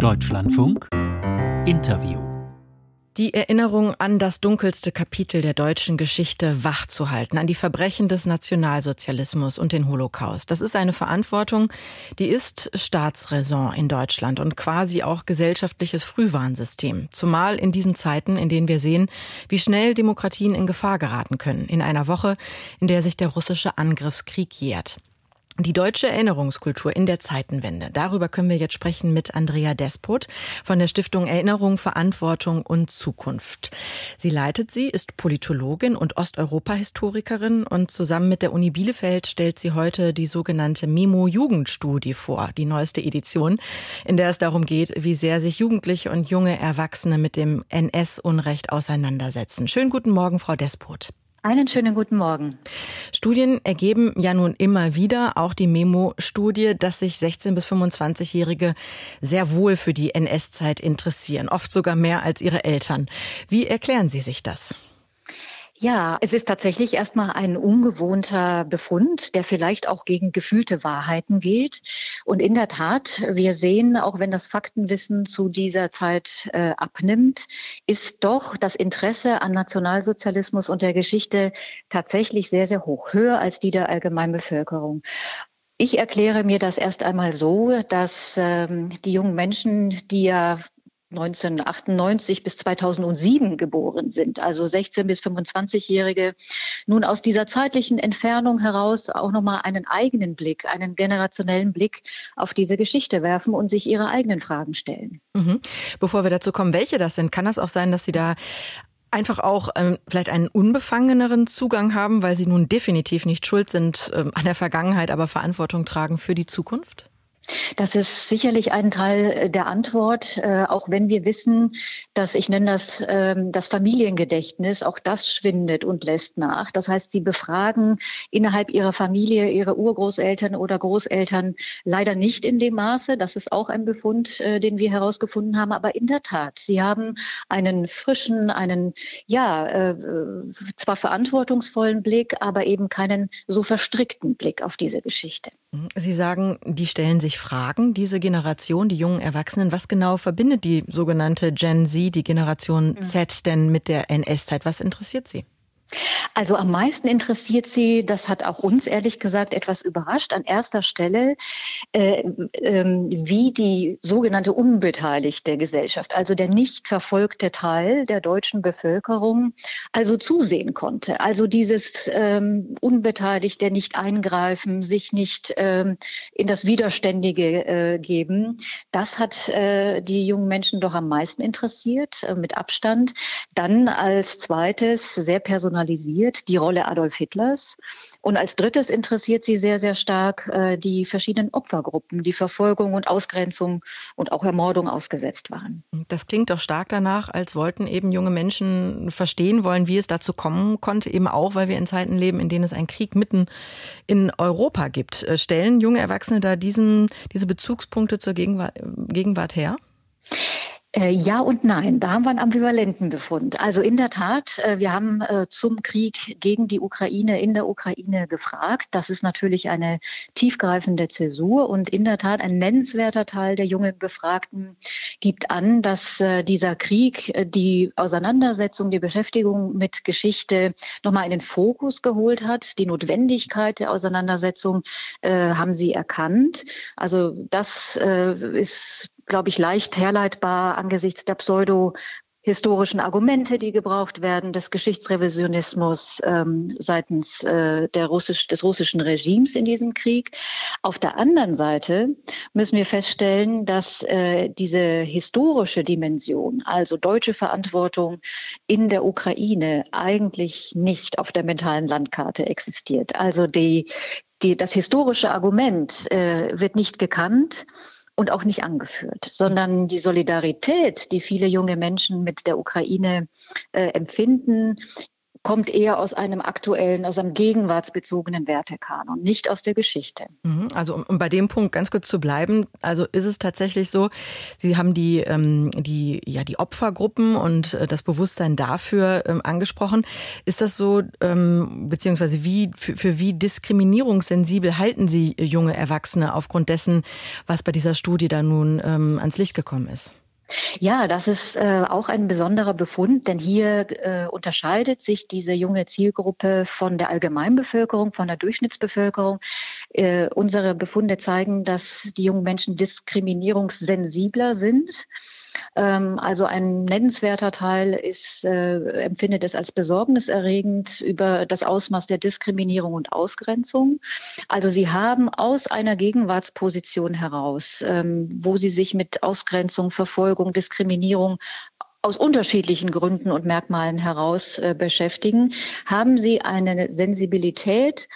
Deutschlandfunk Interview die Erinnerung an das dunkelste Kapitel der deutschen Geschichte wachzuhalten, an die Verbrechen des Nationalsozialismus und den Holocaust. Das ist eine Verantwortung, die ist Staatsräson in Deutschland und quasi auch gesellschaftliches Frühwarnsystem. Zumal in diesen Zeiten, in denen wir sehen, wie schnell Demokratien in Gefahr geraten können. In einer Woche, in der sich der russische Angriffskrieg jährt. Die deutsche Erinnerungskultur in der Zeitenwende. Darüber können wir jetzt sprechen mit Andrea Despot von der Stiftung Erinnerung, Verantwortung und Zukunft. Sie leitet sie, ist Politologin und Osteuropa-Historikerin und zusammen mit der Uni Bielefeld stellt sie heute die sogenannte Memo Jugendstudie vor, die neueste Edition, in der es darum geht, wie sehr sich Jugendliche und junge Erwachsene mit dem NS-Unrecht auseinandersetzen. Schönen guten Morgen, Frau Despot. Einen schönen guten Morgen. Studien ergeben ja nun immer wieder, auch die Memo-Studie, dass sich 16- bis 25-Jährige sehr wohl für die NS-Zeit interessieren, oft sogar mehr als ihre Eltern. Wie erklären Sie sich das? Ja, es ist tatsächlich erstmal ein ungewohnter Befund, der vielleicht auch gegen gefühlte Wahrheiten geht. Und in der Tat, wir sehen, auch wenn das Faktenwissen zu dieser Zeit äh, abnimmt, ist doch das Interesse an Nationalsozialismus und der Geschichte tatsächlich sehr, sehr hoch, höher als die der allgemeinen Bevölkerung. Ich erkläre mir das erst einmal so, dass ähm, die jungen Menschen, die ja 1998 bis 2007 geboren sind, also 16 bis 25-Jährige, nun aus dieser zeitlichen Entfernung heraus auch nochmal einen eigenen Blick, einen generationellen Blick auf diese Geschichte werfen und sich ihre eigenen Fragen stellen. Mhm. Bevor wir dazu kommen, welche das sind, kann das auch sein, dass Sie da einfach auch ähm, vielleicht einen unbefangeneren Zugang haben, weil Sie nun definitiv nicht schuld sind ähm, an der Vergangenheit, aber Verantwortung tragen für die Zukunft? Das ist sicherlich ein Teil äh, der Antwort, äh, auch wenn wir wissen, dass ich nenne das ähm, das Familiengedächtnis, auch das schwindet und lässt nach. Das heißt, sie befragen innerhalb ihrer Familie ihre Urgroßeltern oder Großeltern leider nicht in dem Maße. Das ist auch ein Befund, äh, den wir herausgefunden haben. Aber in der Tat, sie haben einen frischen, einen ja zwar verantwortungsvollen Blick, aber eben keinen so verstrickten Blick auf diese Geschichte. Sie sagen, die stellen sich Fragen, diese Generation, die jungen Erwachsenen. Was genau verbindet die sogenannte Gen Z, die Generation mhm. Z denn mit der NS-Zeit? Was interessiert Sie? Also am meisten interessiert sie, das hat auch uns ehrlich gesagt etwas überrascht, an erster Stelle, äh, äh, wie die sogenannte unbeteiligte Gesellschaft, also der nicht verfolgte Teil der deutschen Bevölkerung, also zusehen konnte. Also dieses ähm, unbeteiligte, nicht eingreifen, sich nicht ähm, in das Widerständige äh, geben, das hat äh, die jungen Menschen doch am meisten interessiert, äh, mit Abstand. Dann als zweites sehr personal personalisiert die Rolle Adolf Hitlers. Und als drittes interessiert sie sehr, sehr stark äh, die verschiedenen Opfergruppen, die Verfolgung und Ausgrenzung und auch Ermordung ausgesetzt waren. Das klingt doch stark danach, als wollten eben junge Menschen verstehen wollen, wie es dazu kommen konnte, eben auch, weil wir in Zeiten leben, in denen es einen Krieg mitten in Europa gibt. Äh, stellen junge Erwachsene da diesen, diese Bezugspunkte zur Gegenwart, Gegenwart her? Äh, ja und nein, da haben wir einen ambivalenten Befund. Also in der Tat, äh, wir haben äh, zum Krieg gegen die Ukraine in der Ukraine gefragt. Das ist natürlich eine tiefgreifende Zäsur und in der Tat ein nennenswerter Teil der jungen Befragten gibt an, dass dieser Krieg die Auseinandersetzung, die Beschäftigung mit Geschichte nochmal in den Fokus geholt hat. Die Notwendigkeit der Auseinandersetzung äh, haben sie erkannt. Also das äh, ist glaube ich, leicht herleitbar angesichts der pseudo historischen Argumente, die gebraucht werden, des Geschichtsrevisionismus ähm, seitens äh, der Russisch, des russischen Regimes in diesem Krieg. Auf der anderen Seite müssen wir feststellen, dass äh, diese historische Dimension, also deutsche Verantwortung in der Ukraine, eigentlich nicht auf der mentalen Landkarte existiert. Also die, die, das historische Argument äh, wird nicht gekannt und auch nicht angeführt, sondern die Solidarität, die viele junge Menschen mit der Ukraine äh, empfinden, kommt eher aus einem aktuellen, aus einem gegenwartsbezogenen Wertekanon, nicht aus der Geschichte. Mhm. Also um, bei dem Punkt ganz kurz zu bleiben, also ist es tatsächlich so, Sie haben die, ähm, die, ja, die Opfergruppen und äh, das Bewusstsein dafür ähm, angesprochen. Ist das so, ähm, beziehungsweise wie, für, für wie diskriminierungssensibel halten Sie junge Erwachsene aufgrund dessen, was bei dieser Studie da nun ähm, ans Licht gekommen ist? Ja, das ist äh, auch ein besonderer Befund, denn hier äh, unterscheidet sich diese junge Zielgruppe von der Allgemeinbevölkerung, von der Durchschnittsbevölkerung. Äh, unsere Befunde zeigen, dass die jungen Menschen diskriminierungssensibler sind. Ähm, also ein nennenswerter Teil ist, äh, empfindet es als besorgniserregend über das Ausmaß der Diskriminierung und Ausgrenzung. Also sie haben aus einer Gegenwartsposition heraus, ähm, wo sie sich mit Ausgrenzung, Verfolgung, Diskriminierung aus unterschiedlichen Gründen und Merkmalen heraus äh, beschäftigen, haben sie eine Sensibilität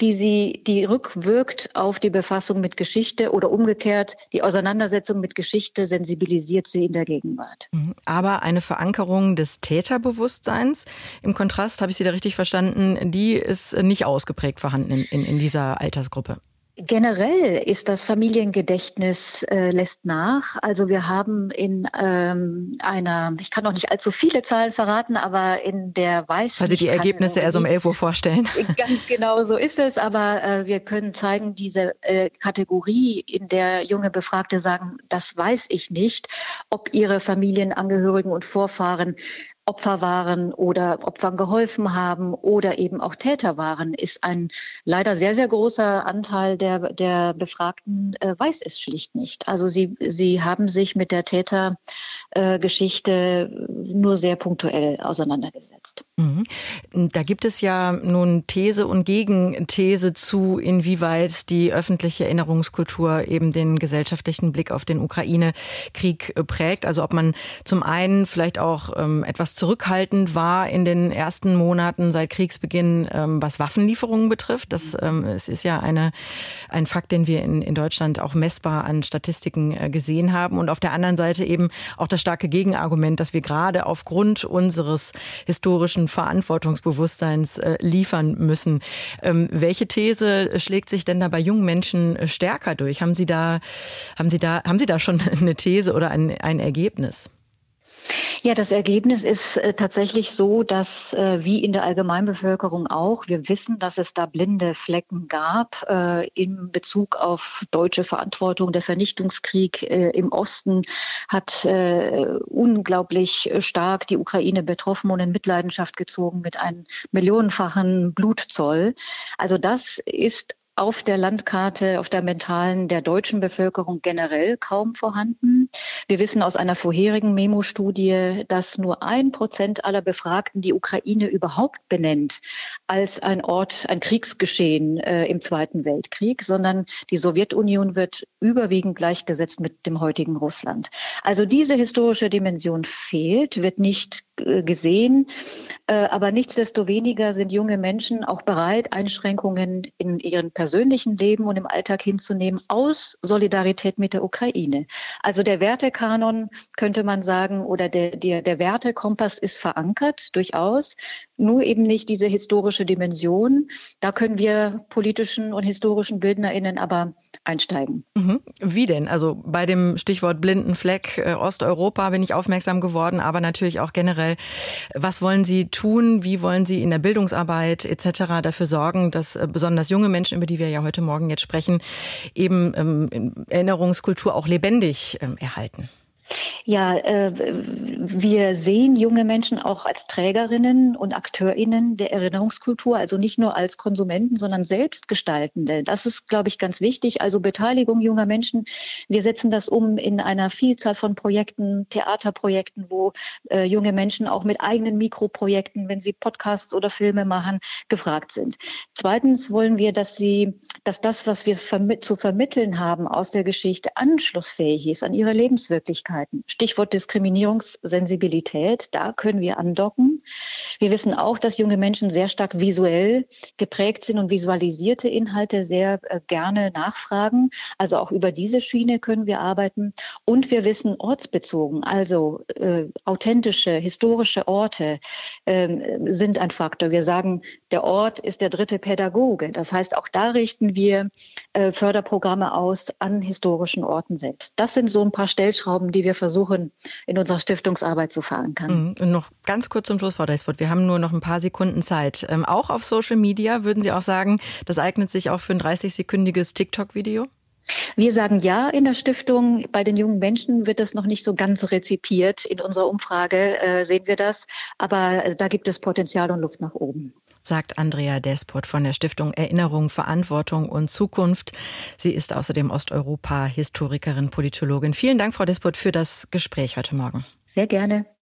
die sie, die rückwirkt auf die Befassung mit Geschichte oder umgekehrt die Auseinandersetzung mit Geschichte sensibilisiert sie in der Gegenwart. Mhm. Aber eine Verankerung des Täterbewusstseins, im Kontrast, habe ich Sie da richtig verstanden, die ist nicht ausgeprägt vorhanden in, in, in dieser Altersgruppe. Generell ist das Familiengedächtnis äh, lässt nach. Also wir haben in ähm, einer, ich kann noch nicht allzu viele Zahlen verraten, aber in der Weiß. Sie die Ergebnisse erst um 11 Uhr vorstellen. Ganz genau so ist es, aber äh, wir können zeigen, diese äh, Kategorie, in der junge Befragte sagen, das weiß ich nicht, ob ihre Familienangehörigen und Vorfahren Opfer waren oder Opfern geholfen haben oder eben auch Täter waren, ist ein leider sehr, sehr großer Anteil der, der Befragten äh, weiß es schlicht nicht. Also sie, sie haben sich mit der Tätergeschichte äh, nur sehr punktuell auseinandergesetzt. Mhm. Da gibt es ja nun These und Gegenthese zu, inwieweit die öffentliche Erinnerungskultur eben den gesellschaftlichen Blick auf den Ukraine-Krieg äh, prägt. Also ob man zum einen vielleicht auch ähm, etwas zurückhaltend war in den ersten Monaten seit Kriegsbeginn, ähm, was Waffenlieferungen betrifft. Das ähm, es ist ja eine, ein Fakt, den wir in, in Deutschland auch messbar an Statistiken äh, gesehen haben. Und auf der anderen Seite eben auch das starke Gegenargument, dass wir gerade aufgrund unseres historischen Verantwortungsbewusstseins äh, liefern müssen. Ähm, welche These schlägt sich denn da bei jungen Menschen stärker durch? Haben Sie da, haben Sie da, haben Sie da schon eine These oder ein, ein Ergebnis? Ja, das Ergebnis ist äh, tatsächlich so, dass äh, wie in der Allgemeinbevölkerung auch, wir wissen, dass es da blinde Flecken gab äh, in Bezug auf deutsche Verantwortung. Der Vernichtungskrieg im Osten hat unglaublich stark die Ukraine betroffen und in Mitleidenschaft gezogen mit einem millionenfachen Blutzoll. Also das ist auf der Landkarte, auf der mentalen der deutschen Bevölkerung generell kaum vorhanden. Wir wissen aus einer vorherigen Memo-Studie, dass nur ein Prozent aller Befragten die Ukraine überhaupt benennt als ein Ort, ein Kriegsgeschehen äh, im Zweiten Weltkrieg, sondern die Sowjetunion wird überwiegend gleichgesetzt mit dem heutigen Russland. Also diese historische Dimension fehlt, wird nicht gesehen. Äh, aber nichtsdestoweniger sind junge Menschen auch bereit, Einschränkungen in ihrem persönlichen Leben und im Alltag hinzunehmen aus Solidarität mit der Ukraine. Also der Wertekanon könnte man sagen oder der, der, der Wertekompass ist verankert durchaus, nur eben nicht diese historische Dimension. Da können wir politischen und historischen BildnerInnen aber einsteigen. Mhm. Wie denn? Also bei dem Stichwort blinden Fleck äh, Osteuropa bin ich aufmerksam geworden, aber natürlich auch generell. Was wollen Sie tun? Wie wollen Sie in der Bildungsarbeit etc. dafür sorgen, dass äh, besonders junge Menschen, über die wir ja heute Morgen jetzt sprechen, eben ähm, Erinnerungskultur auch lebendig ähm, erhalten? Ja, äh, wir sehen junge Menschen auch als Trägerinnen und Akteurinnen der Erinnerungskultur, also nicht nur als Konsumenten, sondern Selbstgestaltende. Das ist, glaube ich, ganz wichtig. Also Beteiligung junger Menschen. Wir setzen das um in einer Vielzahl von Projekten, Theaterprojekten, wo äh, junge Menschen auch mit eigenen Mikroprojekten, wenn sie Podcasts oder Filme machen, gefragt sind. Zweitens wollen wir, dass sie, dass das, was wir vermi zu vermitteln haben aus der Geschichte, anschlussfähig ist an ihre Lebenswirklichkeit. Möglichkeiten. Stichwort Diskriminierungssensibilität, da können wir andocken. Wir wissen auch, dass junge Menschen sehr stark visuell geprägt sind und visualisierte Inhalte sehr äh, gerne nachfragen. Also auch über diese Schiene können wir arbeiten. Und wir wissen ortsbezogen, also äh, authentische, historische Orte äh, sind ein Faktor. Wir sagen, der Ort ist der dritte Pädagoge. Das heißt, auch da richten wir äh, Förderprogramme aus an historischen Orten selbst. Das sind so ein paar Stellschrauben, die wir versuchen in unserer Stiftungsarbeit zu verankern. Mhm. Und noch ganz kurz zum Schluss, Frau Deisfurt. Wir haben nur noch ein paar Sekunden Zeit. Ähm, auch auf Social Media würden Sie auch sagen, das eignet sich auch für ein 30-sekündiges TikTok-Video? Wir sagen ja in der Stiftung. Bei den jungen Menschen wird das noch nicht so ganz rezipiert. In unserer Umfrage äh, sehen wir das. Aber äh, da gibt es Potenzial und Luft nach oben sagt Andrea Despot von der Stiftung Erinnerung, Verantwortung und Zukunft. Sie ist außerdem Osteuropa-Historikerin, Politologin. Vielen Dank, Frau Despot, für das Gespräch heute Morgen. Sehr gerne.